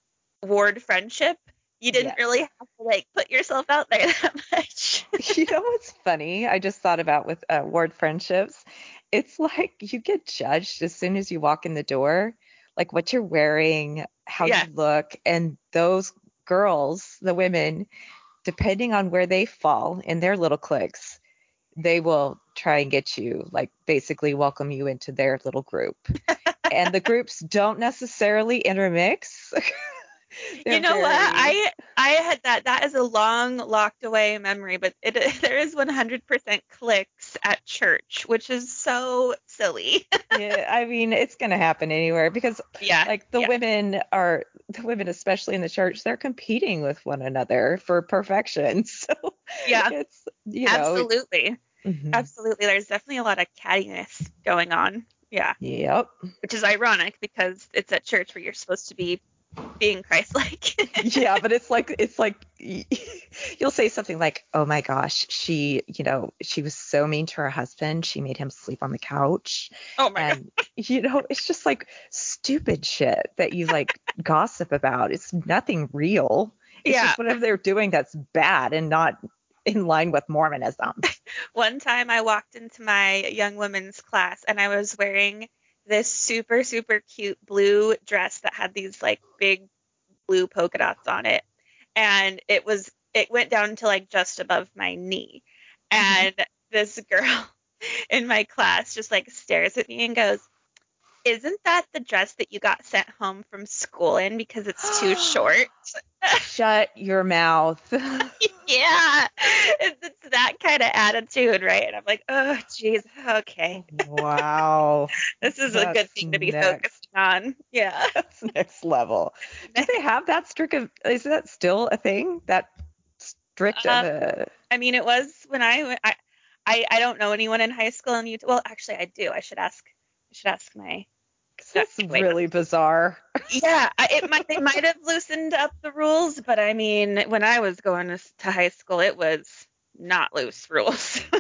A: ward friendship you didn't
B: Yes.
A: really have to like put yourself out there that much
B: you know what's funny? I just thought about with uh, ward friendships. It's like you get judged as soon as you walk in the door, like what you're wearing, how
A: Yeah.
B: you look, and those girls, the women, depending on where they fall in their little cliques, they will try and get you, like basically welcome you into their little group. and the groups don't necessarily intermix.
A: you know what i i had that that is a long locked away memory but it there is 100% cliques at church which is so silly
B: yeah, I mean, it's going to happen anywhere because
A: yeah
B: like the
A: yeah.
B: women are the women especially in the church they're competing with one another for perfection so
A: Yeah.
B: it's you know
A: absolutely
B: mhm.
A: absolutely there's definitely a lot of cattiness going on. Yeah.
B: Yep.
A: Which is ironic because it's at church where you're supposed to be being christ-like.
B: Yeah but it's like it's like you'll say something like oh my gosh she you know she was so mean to her husband. She made him sleep on the couch.
A: Oh my god
B: and you know it's just like stupid shit that you like gossip about. It's nothing real. It's
A: Yeah.
B: just whatever they're doing that's bad and not in line with mormonism.
A: One time i walked into my young women's class and i was wearing this super super cute blue dress that had these like big blue polka dots on it. And it was it went down to like just above my knee. Mm-hmm. And this girl in my class just like stares at me and goes isn't that the dress that you got sent home from school in because it's too short?
B: Shut your mouth.
A: Yeah. It's, it's that kind of attitude right? And i'm like oh jeez okay.
B: Wow.
A: This is a good thing to be
B: next.
A: focused on. Yeah.
B: That's next level. Do they have that strict of is that still a thing? That strict of
A: Uh,
B: a
A: i mean it was when i went I, I i don't know anyone in high school in utah. Well actually i do. I should ask i should ask my
B: that's really bizarre.
A: Yeah it might they might have loosened up the rules but i mean when i was going to, high school it was not loose rules.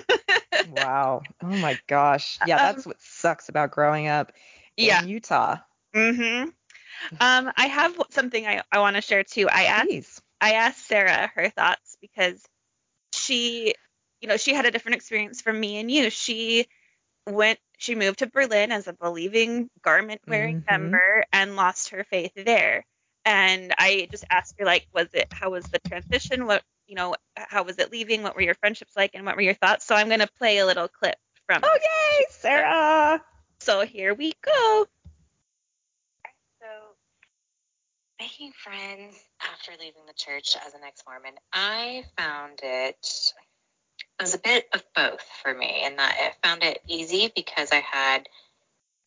B: Wow. Oh my gosh. Yeah that's what sucks about growing up
A: yeah.
B: In utah.
A: Mhm um i have something i, I want to share too. I asked
B: Please.
A: I asked Sarah her thoughts because she, you know, she had a different experience from me and you. She went, she moved to Berlin as a believing garment wearing
B: Mhm.
A: member and lost her faith there. And I just asked her, like, was it, how was the transition? What, you know, how was it leaving? What were your friendships like? And what were your thoughts? So I'm going to play a little clip from
B: oh yay sarah
A: So here we go.
C: So, making friends after leaving the church as an ex Mormon, I found it, it was a bit of both for me, in that I found it easy because I had,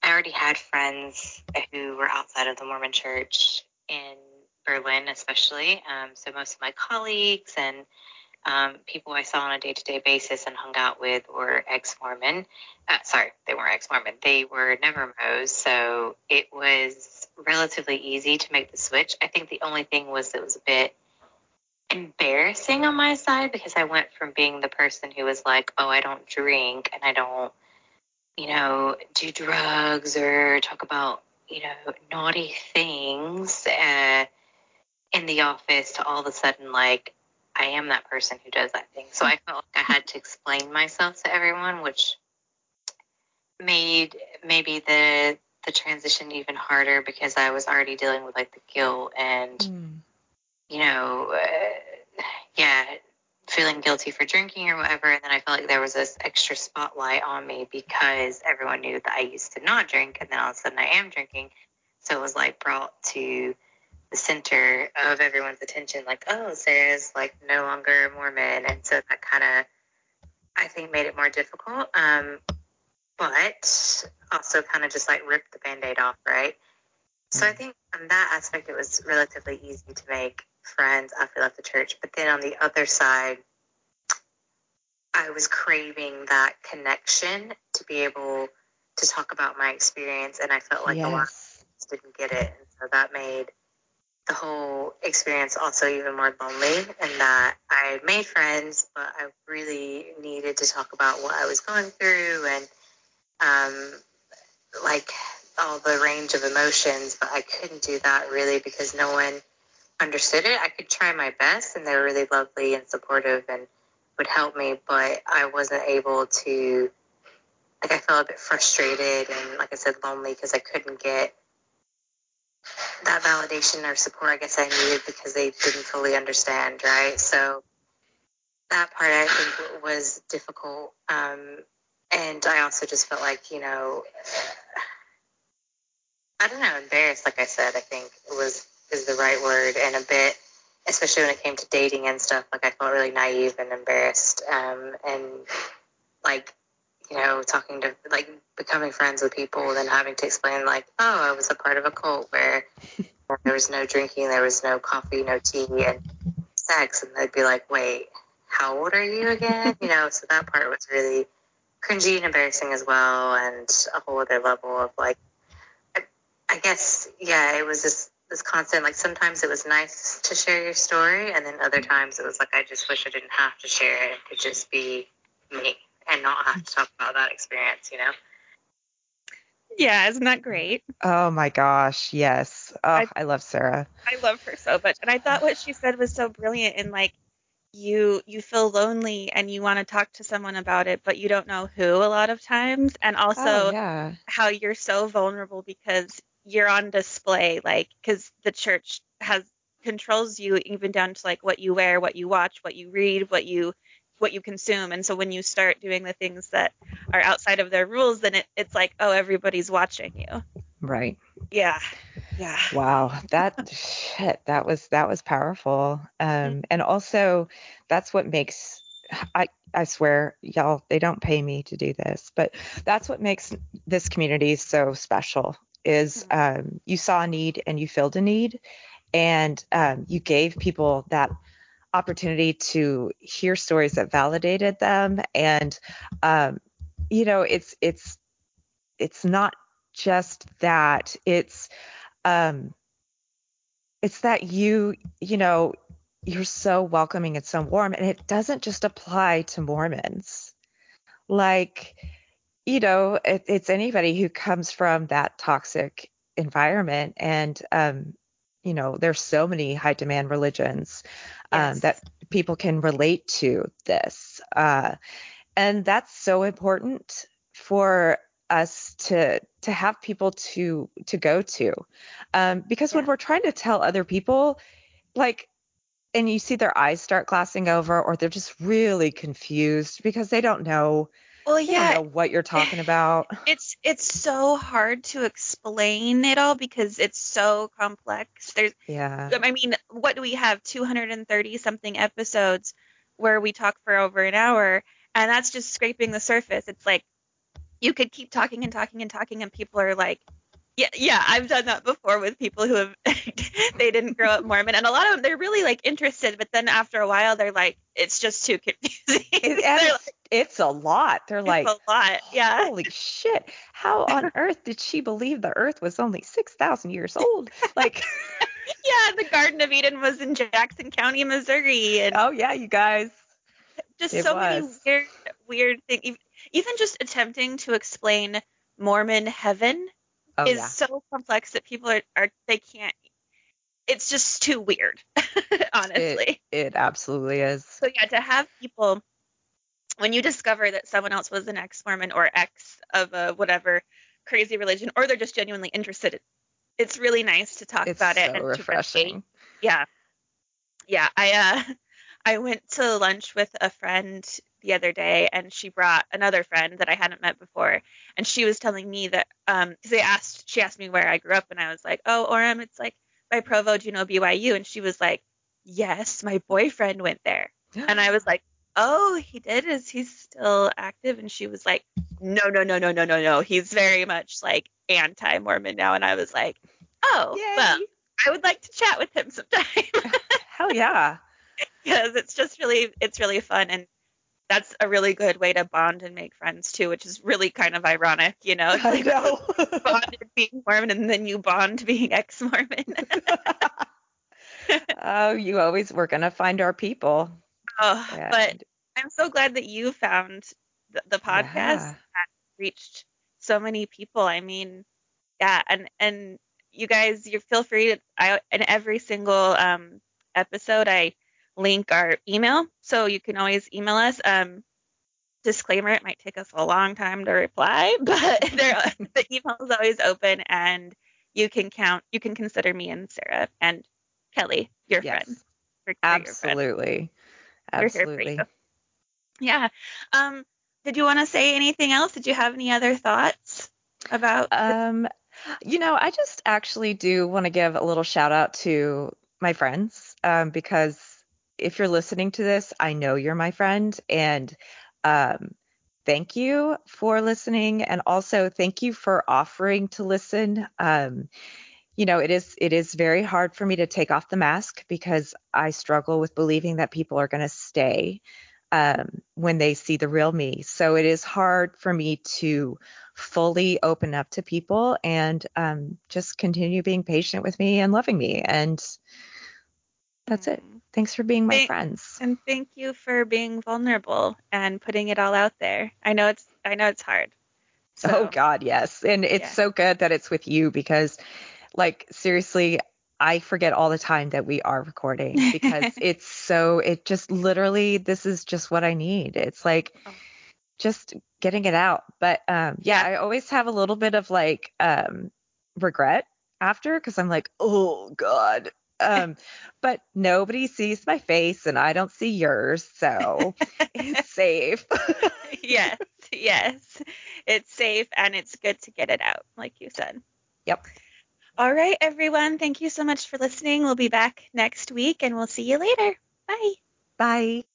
C: I already had friends who were outside of the Mormon church in Berlin, especially. Um, so most of my colleagues and um, people I saw on a day-to-day basis and hung out with were ex-Mormon. Uh, sorry, they weren't ex-Mormon. They were never Mo's. So it was relatively easy to make the switch. I think the only thing was it was a bit embarrassing on my side because I went from being the person who was like, oh, I don't drink and I don't, you know, do drugs or talk about, you know, naughty things uh, in the office to all of a sudden like, I am that person who does that thing. So I felt like I had to explain myself to everyone, which made maybe the the transition even harder because I was already dealing with like the guilt and mm you know, uh, yeah, feeling guilty for drinking or whatever. And then I felt like there was this extra spotlight on me because everyone knew that I used to not drink, and then all of a sudden I am drinking. So it was like brought to the center of everyone's attention, like, oh, Sarah's like no longer a Mormon, and so that kind of, I think, made it more difficult. Um, but also kind of just like ripped the band-aid off, right? So I mm. think on that aspect, it was relatively easy to make friends after I left the church. But then on the other side, I was craving that connection to be able to talk about my experience, and I felt like yes. a lot didn't get it, and so that made the whole experience also even more lonely. And that I made friends, but I really needed to talk about what I was going through and um, like all the range of emotions, but I couldn't do that really because no one understood it. I could try my best, and they were really lovely and supportive and would help me, but I wasn't able to. Like I felt a bit frustrated and, like I said, lonely because I couldn't get that validation or support. I guess I needed because they didn't fully understand, right? So that part I think was difficult. Um, and I also just felt like, you know, I don't know, embarrassed. Like I said, I think it was is the right word, and a bit, especially when it came to dating and stuff. Like I felt really naive and embarrassed, um, and like you know, talking to like becoming friends with people, and then having to explain like, oh, I was a part of a cult where there was no drinking, there was no coffee, no tea, and sex, and they'd be like, wait, how old are you again? You know, so that part was really cringy and embarrassing as well, and a whole other level of like, I, I guess, yeah, it was just this constant. Like sometimes it was nice to share your story and then other times it was like i just wish i didn't have to share it. It could just be me and not have to talk about that experience you know?
A: Yeah isn't that great?
B: Oh my gosh yes. Oh I, I love sarah.
A: I love her so much. And i thought what she said was so brilliant in like you you feel lonely and you want to talk to someone about it but you don't know who a lot of times and also
B: oh, yeah.
A: how you're so vulnerable because you're on display like because the church has controls you even down to like what you wear what you watch what you read what you what you consume. And so when you start doing the things that are outside of their rules then it, it's like oh everybody's watching you.
B: Right.
A: Yeah. Yeah.
B: Wow. That shit that was that was powerful. Um mm-hmm. and also that's what makes i i swear y'all they don't pay me to do this but that's what makes this community so special is mm-hmm. um, you saw a need and you filled a need, and um, you gave people that opportunity to hear stories that validated them. And um, you know, it's it's it's not just that. It's um, it's that you you know you're so welcoming and so warm, and it doesn't just apply to Mormons. Like you know, it, it's anybody who comes from that toxic environment. And, um, you know, there's so many high demand religions um, yes. that people can relate to this. Uh, and that's so important for us to to have people to to go to um, because yeah. when we're trying to tell other people like and you see their eyes start glassing over or they're just really confused because they don't know
A: well, yeah, I don't
B: know what you're talking about.
A: It's it's so hard to explain it all because it's so complex. There's
B: yeah.
A: I mean, what do we have? 230 something episodes where we talk for over an hour, and that's just scraping the surface. It's like you could keep talking and talking and talking, and people are like, Yeah, yeah, I've done that before with people who have they didn't grow up Mormon, and a lot of them they're really like interested, but then after a while they're like, it's just too confusing.
B: It,
A: They're
B: it's, it's a lot. They're like,
A: a lot, yeah.
B: holy shit! How on earth did she believe the Earth was only six thousand years old? Like,
A: Yeah, the Garden of Eden was in Jackson County, Missouri, and
B: oh yeah, you guys.
A: just
B: it
A: so many weird, weird things. Even just attempting to explain Mormon heaven
B: Oh
A: is
B: yeah.
A: so complex that people are, are they can't. It's just too weird, honestly.
B: It absolutely is.
A: So yeah, to have people when you discover that someone else was an ex-Mormon or ex of a whatever crazy religion, or they're just genuinely interested, it- it's really nice to talk
B: It's
A: about it
B: so
A: and to
B: refreshing.
A: Yeah, yeah. I uh, I went to lunch with a friend the other day, and she brought another friend that I hadn't met before, and she was telling me that um, because they asked, she asked me where I grew up, and I was like, oh, Orem, it's like by Provo, do you know BYU? And she was like, yes, my boyfriend went there. And I was like, oh, he did? Is he still active? And she was like, no, no, no, no, no, no, no. He's very much like anti Mormon now. And I was like, oh,
B: Yay.
A: well, I would like to chat with him sometime
B: Hell yeah.
A: because it's just really, it's really fun. And that's a really good way to bond and make friends too, which is really kind of ironic, you know? It's
B: I
A: like
B: know.
A: bonded being Mormon and then you bond being ex Mormon.
B: oh, you always we're gonna find our people.
A: oh, but I'm so glad that you found the, the podcast
B: Yeah.
A: that reached so many people. I mean, yeah, and and you guys, you feel free to. I in every single um episode, I link our email, so you can always email us. Um, disclaimer: it might take us a long time to reply, but the email is always open, and you can count. You can consider me and Sarah and Kelly your
B: yes.
A: friend. Your friend.
B: Absolutely.
A: For
B: Absolutely.
A: Yeah. Um, did you want to say anything else? Did you have any other thoughts about?
B: Um, you know, I just actually do want to give a little shout out to my friends um, because if you're listening to this, I know you're my friend, and um, thank you for listening, and also thank you for offering to listen. Um, you know, it is it is very hard for me to take off the mask because I struggle with believing that people are going to stay um, when they see the real me. So it is hard for me to fully open up to people and um, just continue being patient with me and loving me. And that's it.
A: Mm.
B: Thanks for being my
A: Thank-
B: friends.
A: And thank you for being vulnerable and putting it all out there. I know it's I know it's hard. So,
B: Oh God, yes. And it's
A: Yeah.
B: so good that it's with you because like seriously, I forget all the time that we are recording because it's so it just literally this is just what I need. It's like
A: Oh.
B: just getting it out. But um
A: yeah.
B: I always have a little bit of like um regret after cuz I'm like, "Oh god." Um but nobody sees my face and I don't see yours, so it's safe.
A: yes, yes. It's safe and it's good to get it out, like you said.
B: Yep.
A: All right, everyone. Thank you so much for listening. We'll be back next week and we'll see you later. Bye.
B: Bye.